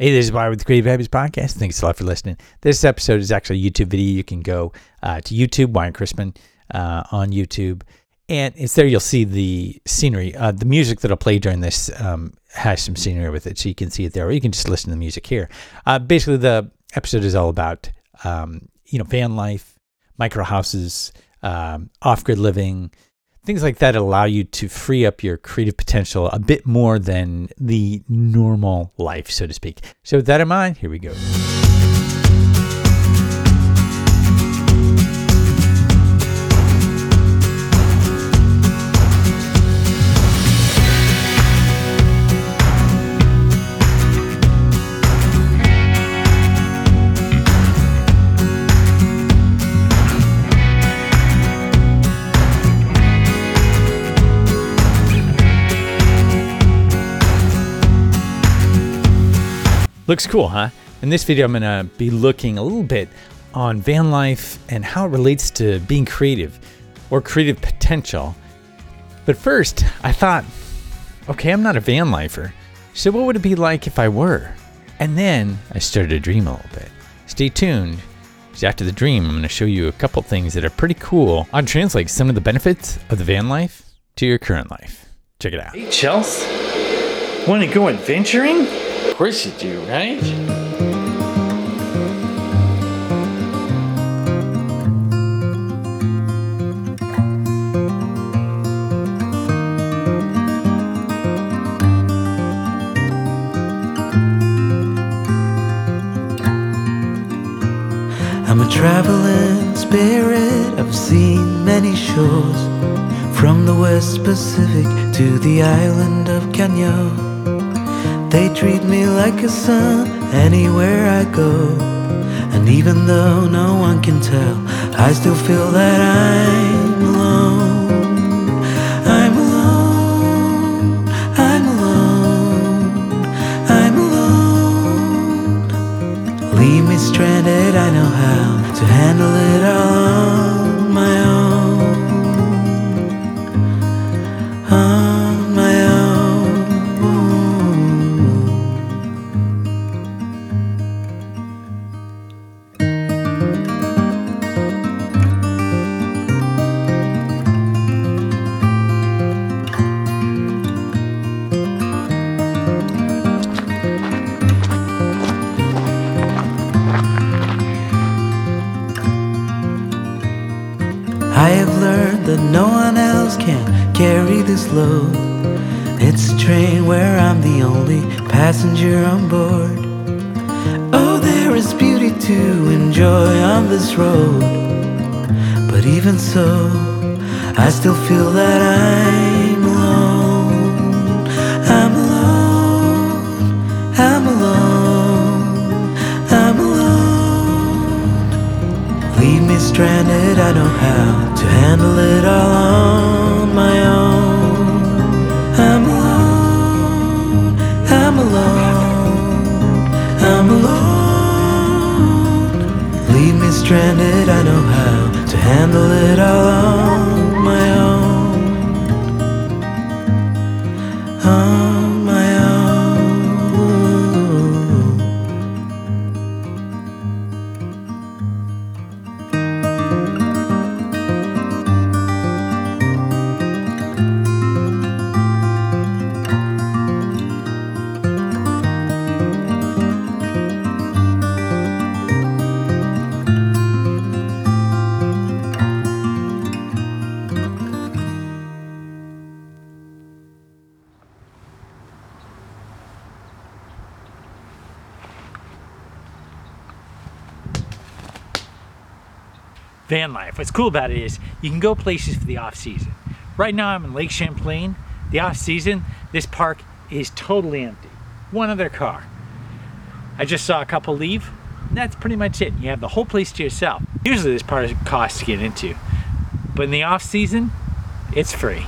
Hey, this is Bob with the Creative Habits Podcast. Thanks a lot for listening. This episode is actually a YouTube video. You can go uh, to YouTube, Wyatt Crispin, uh, on YouTube, and it's there. You'll see the scenery. Uh, the music that'll play during this um, has some scenery with it, so you can see it there, or you can just listen to the music here. Uh, basically, the episode is all about um, you know van life, micro houses, um, off-grid living things like that allow you to free up your creative potential a bit more than the normal life, so to speak. So, with that in mind, here we go. Looks cool, huh? In this video, I'm to be looking a little bit on van life and how it relates to being creative or creative potential. But first, I thought, okay, I'm not a van lifer. So, what would it be like if I were? And then I started to dream a little bit. Stay tuned, because after the dream, I'm going to show you a couple things that are pretty cool on translate some of the benefits of the van life to your current life. Check it out. Hey, Chelsea. Want to go adventuring? Do, right? I'm a traveling spirit, I've seen many shores From the West Pacific to the island of Kenya They treat me like a son anywhere I go. And even though no one can tell, I still feel that I'm alone. I'm alone, I'm alone, I'm alone. Leave me stranded, I know how to handle it all this load. It's a train where I'm the only passenger on board. Oh, there is beauty to enjoy on this road. But even so, I still feel that I'm alone. I'm alone. I'm alone. I'm alone. Leave me stranded, I know how to handle it all on my own. I'm alone. Leave me stranded, I know how to handle it all life. What's cool about it is you can go places for the off season. Right now I'm in Lake Champlain. The off season, this park is totally empty. One other car. I just saw a couple leave. That's pretty much it. You have the whole place to yourself. Usually this part costs to get into. But in the off season, it's free.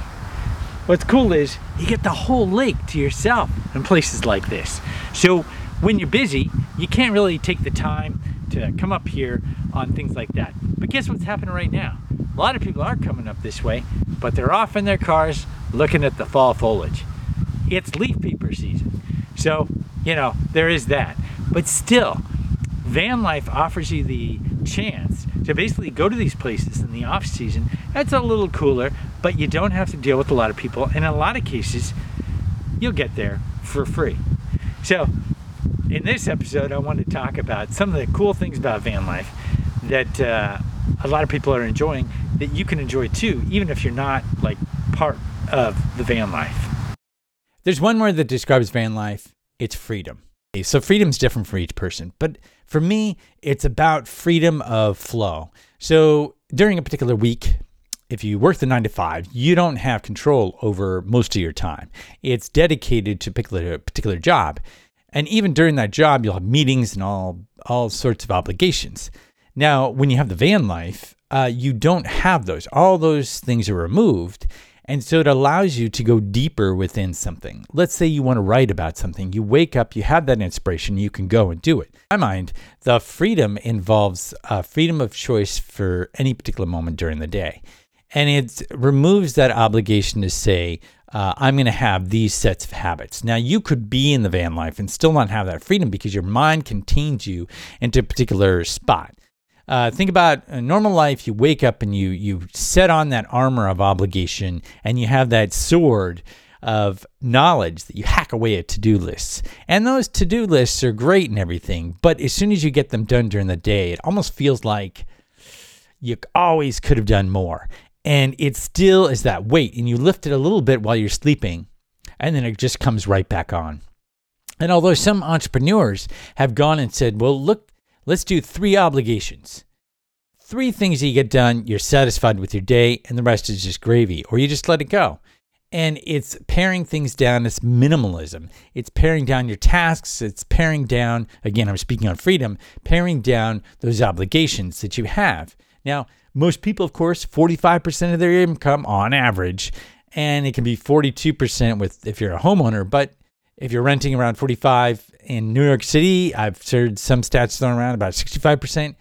What's cool is you get the whole lake to yourself in places like this. So when you're busy, you can't really take the time to come up here on things like that. Guess what's happening right now? A lot of people are coming up this way, but they're off in their cars looking at the fall foliage. It's leaf peeper season. So you know, there is that. But still, van life offers you the chance to basically go to these places in the off season. That's a little cooler, but you don't have to deal with a lot of people. And in a lot of cases, you'll get there for free. So, in this episode, I want to talk about some of the cool things about van life that uh, a lot of people are enjoying that you can enjoy too, even if you're not like part of the van life. There's one word that describes van life it's freedom. Eh, so, freedom's different for each person. But for me, it's about freedom of flow. So, during a particular week, if you work the nine to five, you don't have control over most of your time. It's dedicated to a particular, particular job. And even during that job, you'll have meetings and all, all sorts of obligations. Now, when you have the van life, uh, you don't have those. All those things are removed. And so it allows you to go deeper within something. Let's say you want to write about something. You wake up, you have that inspiration, you can go and do it. In my mind, the freedom involves uh, freedom of choice for any particular moment during the day. And it removes that obligation to say, uh, I'm going to have these sets of habits. Now, you could be in the van life and still not have that freedom because your mind contains you into a particular spot. Uh, think about a normal life. You wake up and you you set on that armor of obligation, and you have that sword of knowledge that you hack away at to-do lists. And those to-do lists are great and everything, but as soon as you get them done during the day, it almost feels like you always could have done more. And it still is that weight, and you lift it a little bit while you're sleeping, and then it just comes right back on. And although some entrepreneurs have gone and said, well, look, Let's do three obligations. Three things that you get done, you're satisfied with your day, and the rest is just gravy, or you just let it go. And it's paring things down. It's minimalism. It's paring down your tasks. It's paring down, again, I'm speaking on freedom, paring down those obligations that you have. Now, most people, of course, 45% of their income on average, and it can be 42% with if you're a homeowner, but if you're renting around 45 in New York City, I've heard some stats thrown around about 65%.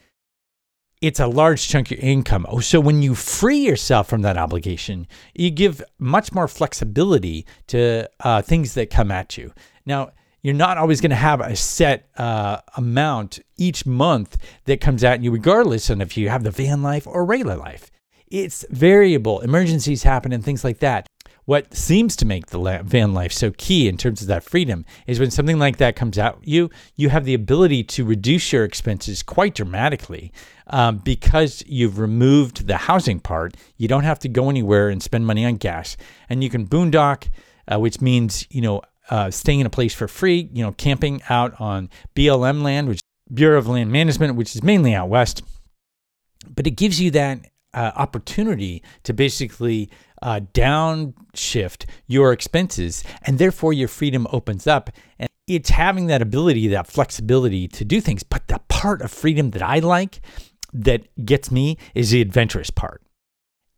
It's a large chunk of your income. Oh, so when you free yourself from that obligation, you give much more flexibility to uh, things that come at you. Now, you're not always going to have a set uh, amount each month that comes at you, regardless of if you have the van life or regular life. It's variable. Emergencies happen and things like that. What seems to make the van life so key in terms of that freedom is when something like that comes at you, you have the ability to reduce your expenses quite dramatically um, because you've removed the housing part. You don't have to go anywhere and spend money on gas, and you can boondock, uh, which means you know uh, staying in a place for free. You know, camping out on BLM land, which Bureau of Land Management, which is mainly out west. But it gives you that uh, opportunity to basically uh, downshift your expenses, and therefore your freedom opens up. And it's having that ability, that flexibility to do things. But the part of freedom that I like, that gets me, is the adventurous part.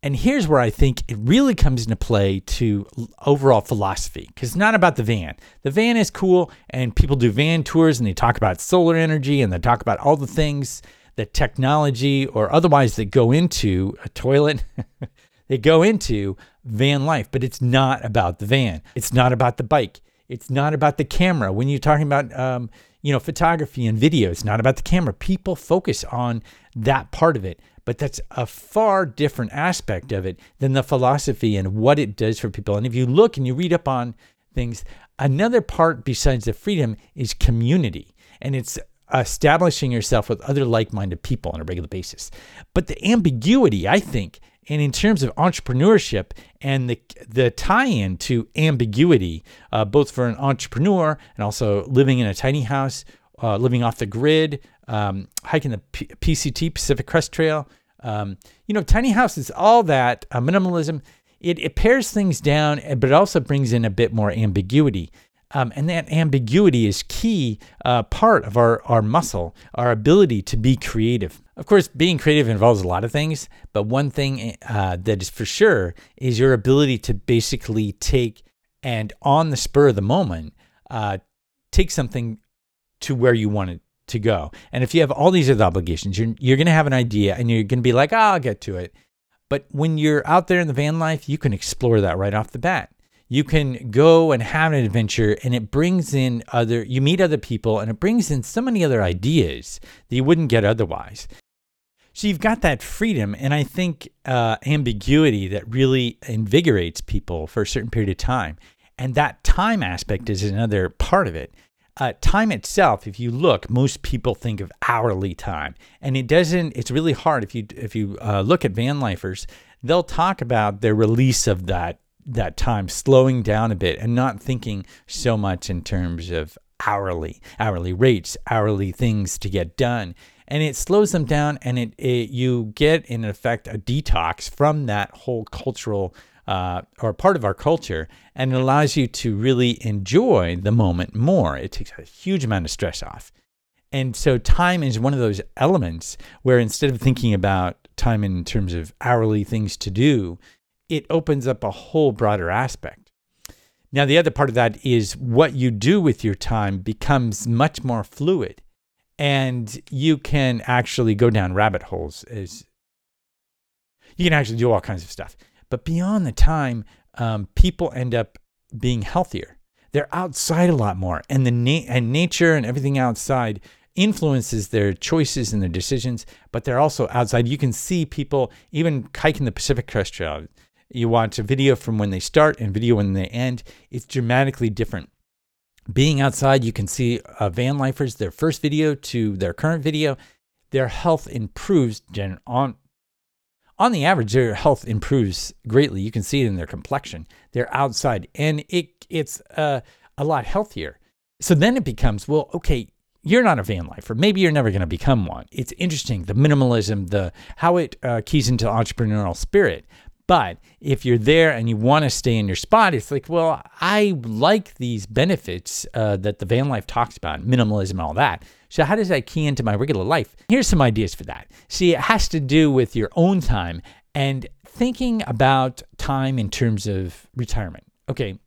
And here's where I think it really comes into play to overall philosophy, because it's not about the van. The van is cool, and people do van tours and they talk about solar energy and they talk about all the things, the technology or otherwise that go into a toilet. They go into van life, but it's not about the van. It's not about the bike. It's not about the camera. When you're talking about, um, you know, photography and video, it's not about the camera. People focus on that part of it, but that's a far different aspect of it than the philosophy and what it does for people. And if you look and you read up on things, another part besides the freedom is community, and it's establishing yourself with other like-minded people on a regular basis. But the ambiguity, I think, and in terms of entrepreneurship and the the tie-in to ambiguity, uh, both for an entrepreneur and also living in a tiny house, uh, living off the grid, um, hiking the P- PCT Pacific Crest Trail, um, you know, tiny houses, all that uh, minimalism. It, it pares things down, but it also brings in a bit more ambiguity. Um, and that ambiguity is key uh, part of our, our muscle, our ability to be creative. Of course, being creative involves a lot of things, but one thing uh, that is for sure is your ability to basically take and on the spur of the moment, uh, take something to where you want it to go. And if you have all these other obligations, you're, you're going to have an idea and you're going to be like, oh, I'll get to it. But when you're out there in the van life, you can explore that right off the bat you can go and have an adventure and it brings in other you meet other people and it brings in so many other ideas that you wouldn't get otherwise so you've got that freedom and i think uh, ambiguity that really invigorates people for a certain period of time. And that time aspect is another part of it. Uh, time itself if you look most people think of hourly time. And it doesn't it's really hard if you if you uh, look at van lifers they'll talk about their release of that that time slowing down a bit and not thinking so much in terms of hourly hourly rates hourly things to get done and it slows them down and it, it you get in effect a detox from that whole cultural uh, or part of our culture and it allows you to really enjoy the moment more. It takes a huge amount of stress off. And so time is one of those elements where instead of thinking about time in terms of hourly things to do it opens up a whole broader aspect. Now, the other part of that is what you do with your time becomes much more fluid, and you can actually go down rabbit holes. As you can actually do all kinds of stuff, but beyond the time, um, people end up being healthier. They're outside a lot more, and the na- and nature and everything outside influences their choices and their decisions. But they're also outside. You can see people even hiking the Pacific Crest Trail you watch a video from when they start and video when they end, it's dramatically different. Being outside, you can see uh, van lifers, their first video to their current video, their health improves gen- on on the average, their health improves greatly. You can see it in their complexion. They're outside, and it it's uh, a lot healthier. So then it becomes, well, okay, you're not a van lifer. Maybe you're never going to become one. It's interesting the minimalism, the how it uh, keys into entrepreneurial spirit. But if you're there and you want to stay in your spot, it's like, well, I like these benefits uh, that the van life talks about, minimalism and all that. So, how does that key into my regular life? Here's some ideas for that. See, it has to do with your own time and thinking about time in terms of retirement. Okay.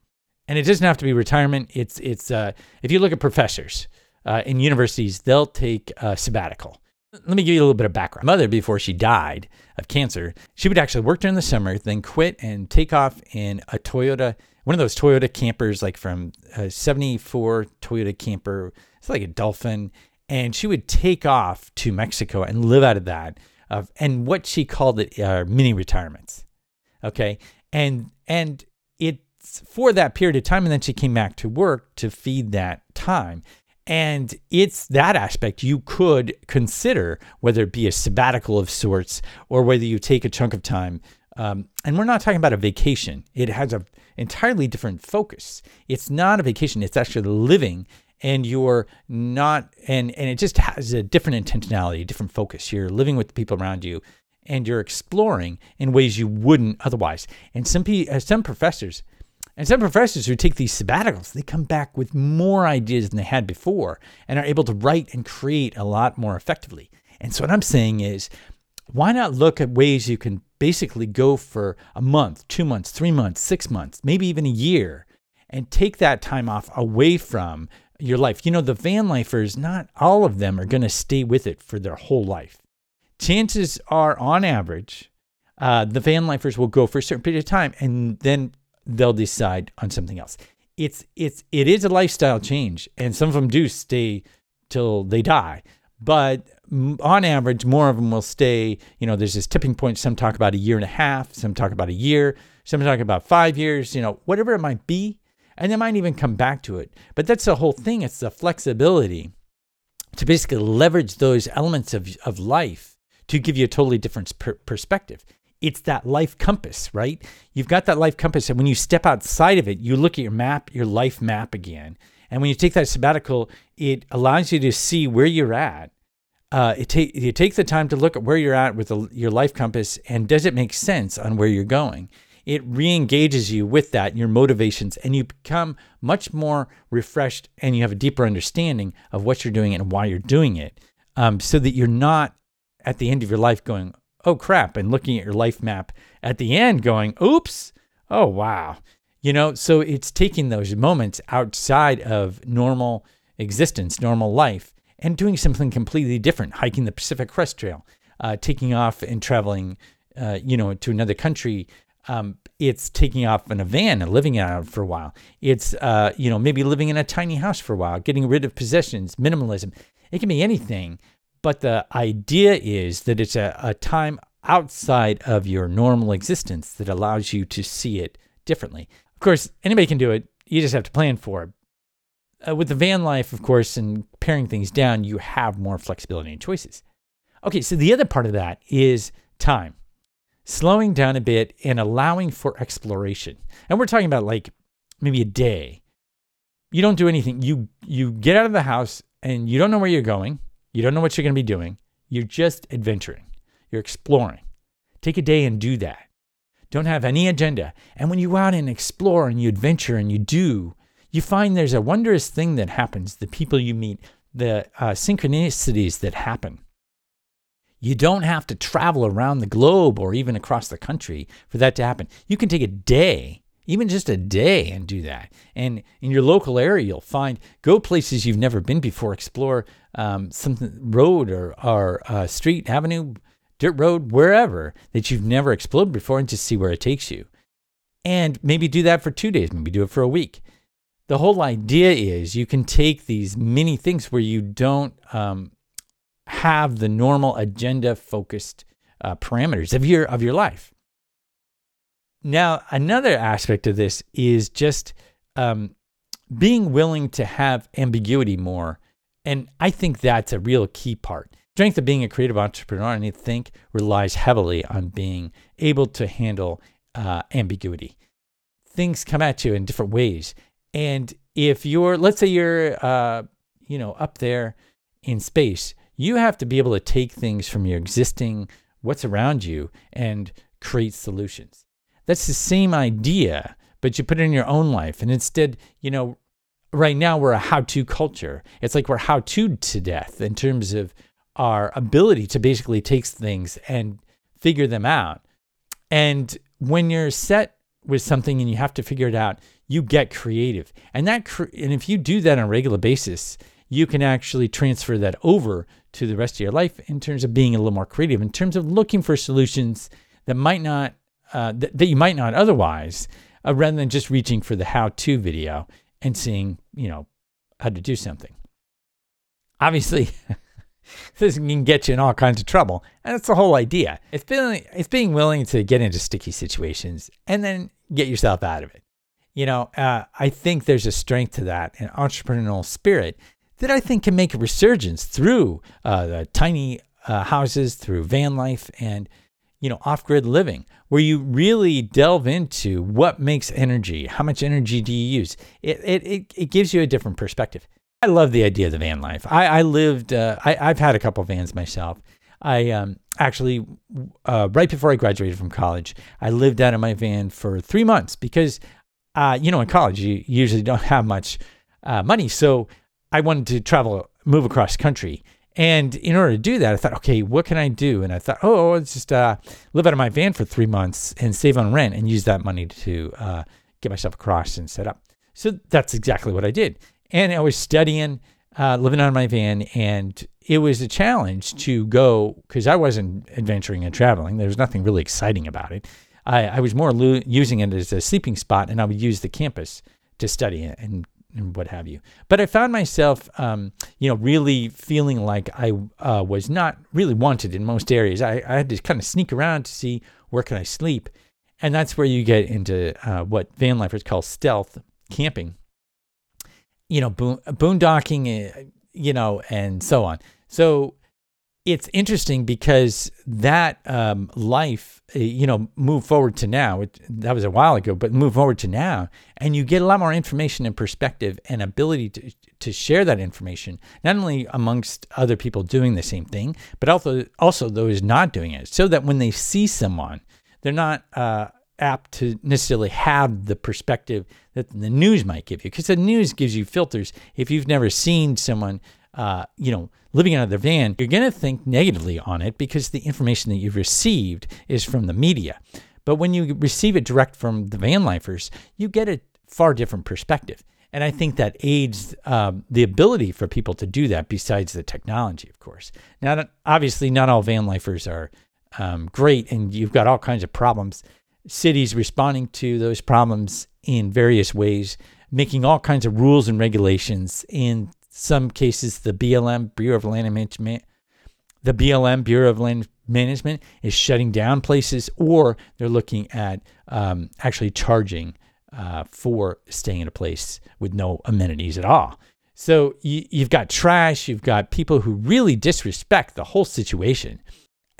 And it doesn't have to be retirement. It's, it's, uh, if you look at professors uh, in universities, they'll take a sabbatical let me give you a little bit of background. Mother, before she died of cancer, she would actually work during the summer, then quit and take off in a Toyota, one of those Toyota campers, like from a 74 Toyota camper. It's like a Dolphin. And she would take off to Mexico and live out of that. Uh, and what she called it are mini retirements. Okay. And, and it's for that period of time. And then she came back to work to feed that time. And it's that aspect you could consider, whether it be a sabbatical of sorts or whether you take a chunk of time. Um, and we're not talking about a vacation. It has an entirely different focus. It's not a vacation. It's actually living, and you're not, and and it just has a different intentionality, a different focus. You're living with the people around you, and you're exploring in ways you wouldn't otherwise. And some uh, some professors and some professors who take these sabbaticals, they come back with more ideas than they had before and are able to write and create a lot more effectively. And so what I'm saying is, why not look at ways you can basically go for a month, two months, three months, six months, maybe even a year, and take that time off away from your life. You know, the van lifers, not all of them are going to stay with it for their whole life. Chances are, on average, uh, the van lifers will go for a certain period of time and then they'll decide on something else. It's it's it is a lifestyle change, and some of them do stay till they die. But on average, more of them will stay. You know, there's this tipping point. Some talk about a year and a half. Some talk about a year. Some talk about five years. You know, whatever it might be, and they might even come back to it. But that's the whole thing. It's the flexibility to basically leverage those elements of of life to give you a totally different per- perspective it's that life compass, right? You've got that life compass. And when you step outside of it, you look at your map, your life map again. And when you take that sabbatical, it allows you to see where you're at. Uh, it take you take the time to look at where you're at with the, your life compass and does it make sense on where you're going? It re-engages you with that, your motivations, and you become much more refreshed and you have a deeper understanding of what you're doing and why you're doing it. Um, so that you're not at the end of your life going, oh crap, and looking at your life map at the end going, oops, oh wow. You know, so it's taking those moments outside of normal existence, normal life, and doing something completely different, hiking the Pacific Crest Trail, uh, taking off and traveling, uh, you know, to another country, Um, it's taking off in a van and living out for a while. It's uh, you know maybe living in a tiny house for a while, getting rid of possessions, minimalism. It can be anything, but the idea is that it's a, a time outside of your normal existence that allows you to see it differently. Of course, anybody can do it. You just have to plan for it. Uh, with the van life, of course, and paring things down, you have more flexibility and choices. Okay, so the other part of that is time slowing down a bit and allowing for exploration. And we're talking about like maybe a day. You don't do anything. You you get out of the house and you don't know where you're going. You don't know what you're going to be doing. You're just adventuring. You're exploring. Take a day and do that. Don't have any agenda. And when you go out and explore and you adventure and you do, you find there's a wondrous thing that happens. The people you meet, the uh, synchronicities that happen. You don't have to travel around the globe or even across the country for that to happen. You can take a day, even just a day, and do that. And in your local area, you'll find go places you've never been before, explore um, some road or, or uh, street, avenue, dirt road, wherever that you've never explored before, and just see where it takes you. And maybe do that for two days, maybe do it for a week. The whole idea is you can take these mini things where you don't um, have the normal agenda focused uh, parameters of your of your life. Now, another aspect of this is just um, being willing to have ambiguity more, and I think that's a real key part. Strength of being a creative entrepreneur, I think, relies heavily on being able to handle uh, ambiguity. Things come at you in different ways, and if you're, let's say, you're, uh, you know, up there in space, you have to be able to take things from your existing, what's around you, and create solutions. That's the same idea, but you put it in your own life. And instead, you know, right now we're a how to culture. It's like we're how to to death in terms of our ability to basically take things and figure them out. And when you're set with something and you have to figure it out, you get creative. And that and if you do that on a regular basis, you can actually transfer that over to the rest of your life in terms of being a little more creative, in terms of looking for solutions that might not, uh, that, that you might not otherwise, uh, rather than just reaching for the how-to video and seeing, you know, how to do something. Obviously, this can get you in all kinds of trouble, and that's the whole idea. It's being, it's being willing to get into sticky situations and then get yourself out of it. You know, uh, I think there's a strength to that, an entrepreneurial spirit that I think can make a resurgence through uh, the tiny uh, houses, through van life, and you know off-grid living, where you really delve into what makes energy, how much energy do you use. It it it, gives you a different perspective. I love the idea of the van life. I, I lived. Uh, I, I've had a couple of vans myself. I um, actually, uh, right before I graduated from college, I lived out of my van for three months because, uh, you know, in college you usually don't have much uh, money, so I wanted to travel, move across country. And in order to do that, I thought, okay, what can I do? And I thought, oh, let's just uh, live out of my van for three months and save on rent and use that money to uh, get myself across and set up. So that's exactly what I did. And I was studying, uh, living out of my van, and it was a challenge to go because I wasn't adventuring and traveling. There was nothing really exciting about it. I, I was more lo- using it as a sleeping spot, and I would use the campus to study and and what have you. But I found myself, um, you know, really feeling like I uh, was not really wanted in most areas. I, I, had to kind of sneak around to see where can I sleep, and that's where you get into uh, what van lifers call stealth camping. You know, boon- boondocking, uh, you know, and so on. So it's interesting because that um, life, uh, you know, move forward to now. It, that was a while ago, but move forward to now, and you get a lot more information and perspective and ability to to share that information, not only amongst other people doing the same thing, but also also those not doing it, so that when they see someone, they're not uh, apt to necessarily have the perspective that the news might give you, because the news gives you filters. If you've never seen someone uh, you know, living out of their van, you're going to think negatively on it because the information that you've received is from the media. But when you receive it direct from the van lifers, you get a far different perspective. And I think that aids um, the ability for people to do that besides the technology, of course. Now, obviously, not all van lifers are um, great, and you've got all kinds of problems cities responding to those problems in various ways, making all kinds of rules and regulations. In some cases, the BLM, Bureau of Land Management, the BLM, Bureau of Land Management, is shutting down places, or they're looking at um, actually charging uh, for staying in a place with no amenities at all. So you, you've got trash, you've got people who really disrespect the whole situation.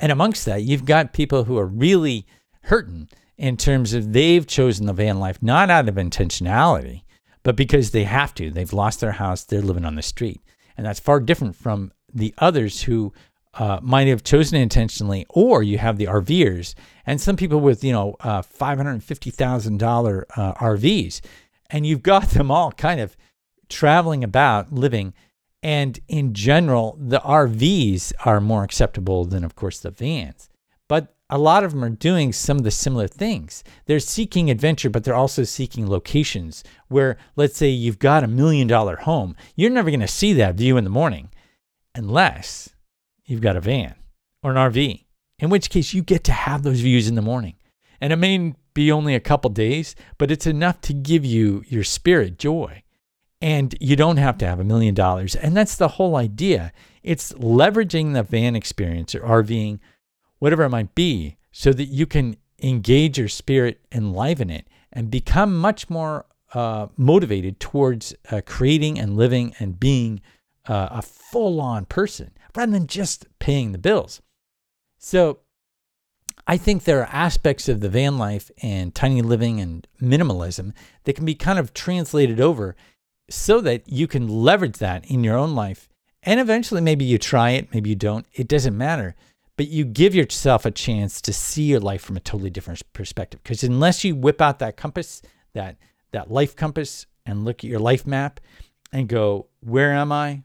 And amongst that, you've got people who are really hurting in terms of they've chosen the van life not out of intentionality, but because they have to. They've lost their house, they're living on the street. And that's far different from the others who uh, might have chosen intentionally, or you have the RVers and some people with, you know, uh, $550,000 uh, RVs. And you've got them all kind of traveling about living. And in general, the RVs are more acceptable than, of course, the vans. But a lot of them are doing some of the similar things. They're seeking adventure, but they're also seeking locations where, let's say, you've got a million dollar home. You're never going to see that view in the morning unless you've got a van or an RV, in which case you get to have those views in the morning. And it may be only a couple days, but it's enough to give you your spirit joy. And you don't have to have a million dollars. And that's the whole idea. It's leveraging the van experience or RVing whatever it might be, so that you can engage your spirit, enliven it, and become much more uh, motivated towards uh, creating and living and being uh, a full on person rather than just paying the bills. So, I think there are aspects of the van life and tiny living and minimalism that can be kind of translated over so that you can leverage that in your own life. And eventually, maybe you try it, maybe you don't. It doesn't matter but you give yourself a chance to see your life from a totally different perspective. Because unless you whip out that compass that that life compass and look at your life map and go where am i?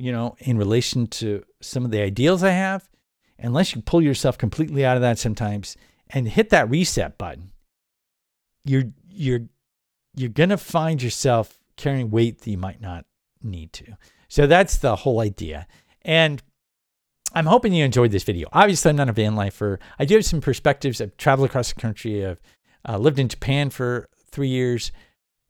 you know in relation to some of the ideals i have unless you pull yourself completely out of that sometimes and hit that reset button you're you're you're to find yourself carrying weight that you might not need to. So that's the whole idea. And I'm hoping you enjoyed this video. Obviously, I'm not a van lifer. I do have some perspectives. I've traveled across the country. I've uh, lived in Japan for three years,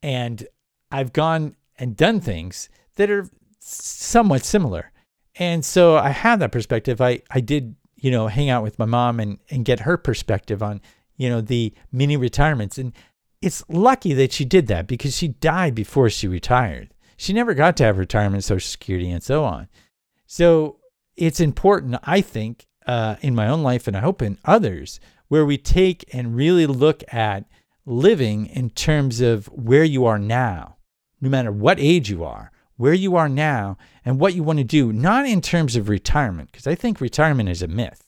and I've gone and done things that are somewhat similar. And so I have that perspective. I, I did, you know, hang out with my mom and, and get her perspective on, you know, the mini retirements. And it's lucky that she did that because she died before she retired. She never got to have retirement, Social Security, and so on. So it's important, I think, uh, in my own life and I hope in others, where we take and really look at living in terms of where you are now, no matter what age you are, where you are now, and what you want to do, not in terms of retirement, because I think retirement is a myth.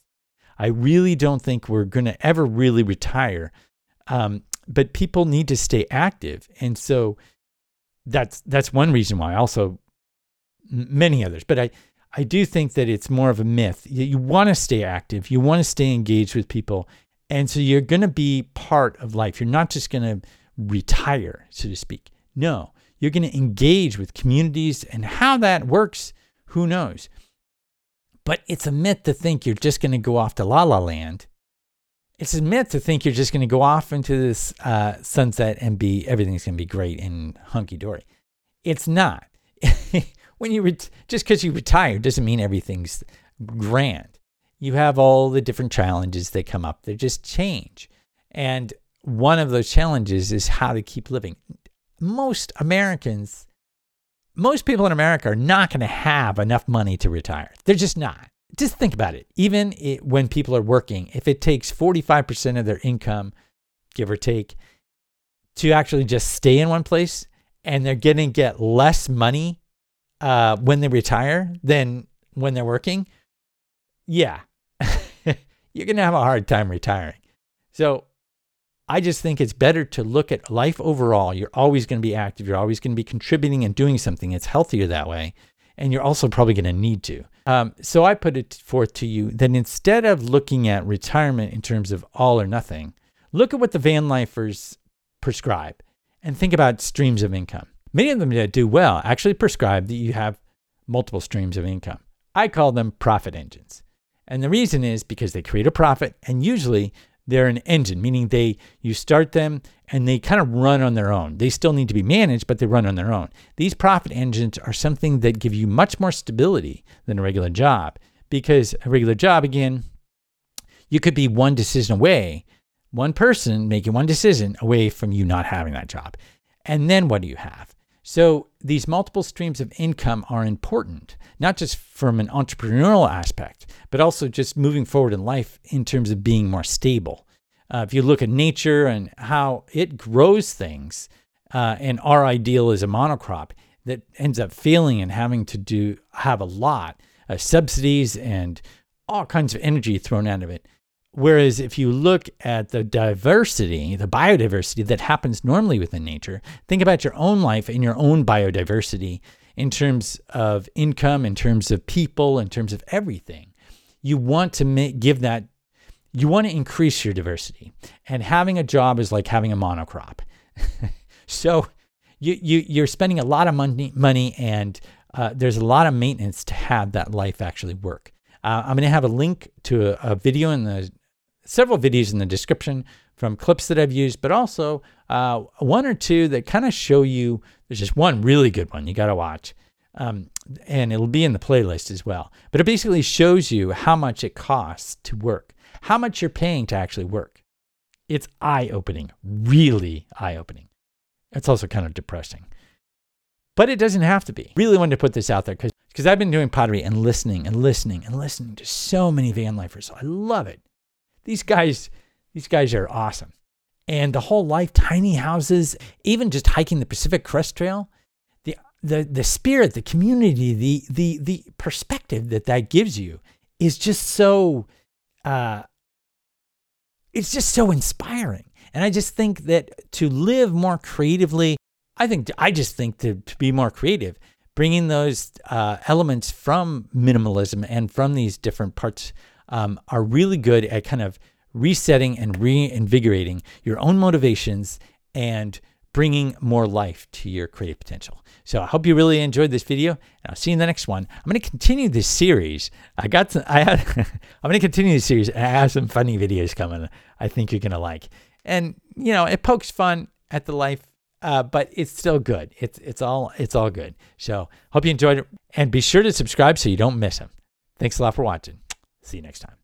I really don't think we're going to ever really retire. Um, but people need to stay active. And so that's that's one reason why. Also, many others. But I I do think that it's more of a myth. You, you want to stay active, you want to stay engaged with people. And so you're going to be part of life. You're not just going to retire, so to speak. No, you're going to engage with communities and how that works, who knows? But it's a myth to think you're just going to go off to la la land. It's a myth to think you're just going to go off into this uh, sunset and be everything's going to be great and hunky dory. It's not. when you ret- just because you retire doesn't mean everything's grand. You have all the different challenges that come up. They just change. And one of those challenges is how to keep living. Most Americans, most people in America are not going to have enough money to retire. They're just not. Just think about it. Even it, when people are working, if it takes 45% of their income, give or take, to actually just stay in one place and they're going to get less money uh, when they retire than when they're working, yeah, you're going to have a hard time retiring. So I just think it's better to look at life overall. You're always going to be active, you're always going to be contributing and doing something. It's healthier that way. And you're also probably going to need to. Um, so I put it forth to you that instead of looking at retirement in terms of all or nothing, look at what the van lifers prescribe and think about streams of income. Many of them that do well actually prescribe that you have multiple streams of income. I call them profit engines. And the reason is because they create a profit, and usually they're an engine, meaning they you start them and they kind of run on their own. They still need to be managed, but they run on their own. These profit engines are something that give you much more stability than a regular job because a regular job again, you could be one decision away, one person making one decision away from you not having that job. And then what do you have? So these multiple streams of income are important, not just from an entrepreneurial aspect, but also just moving forward in life in terms of being more stable. Uh, if you look at nature and how it grows things, uh, and our ideal is a monocrop that ends up failing and having to do have a lot of subsidies and all kinds of energy thrown out of it. Whereas if you look at the diversity, the biodiversity that happens normally within nature, think about your own life and your own biodiversity in terms of income, in terms of people, in terms of everything. You want to make, give that, you want to increase your diversity. And having a job is like having a monocrop. so you, you, you're spending a lot of money, money and uh, there's a lot of maintenance to have that life actually work. Uh, I'm going to have a link to a, a, video in the several videos in the description from clips that I've used, but also uh, one or two that kind of show you. There's just one really good one you got to watch, um, and it'll be in the playlist as well. But it basically shows you how much it costs to work, how much you're paying to actually work. It's eye opening, really eye opening. It's also kind of depressing. But it doesn't have to be. Really wanted to put this out there because because I've been doing pottery and listening and listening and listening to so many van lifers. So I love it. These guys, these guys are awesome. And the whole life, tiny houses, even just hiking the Pacific Crest Trail, the the the spirit, the community, the the the perspective that that gives you is just so uh it's just so inspiring. And I just think that to live more creatively, I think I just think to, to be more creative, bringing those uh, elements from minimalism and from these different parts um, are really good at kind of resetting and reinvigorating your own motivations and bringing more life to your creative potential. So I hope you really enjoyed this video, and I'll see you in the next one. I'm going to continue this series. I got, some, I had, I'm going to continue this series. I have some funny videos coming. I think you're going to like, and you know, it pokes fun at the life, uh, but it's still good. It's it's all it's all good. So hope you enjoyed it, and be sure to subscribe so you don't miss them. Thanks a lot for watching. See you next time.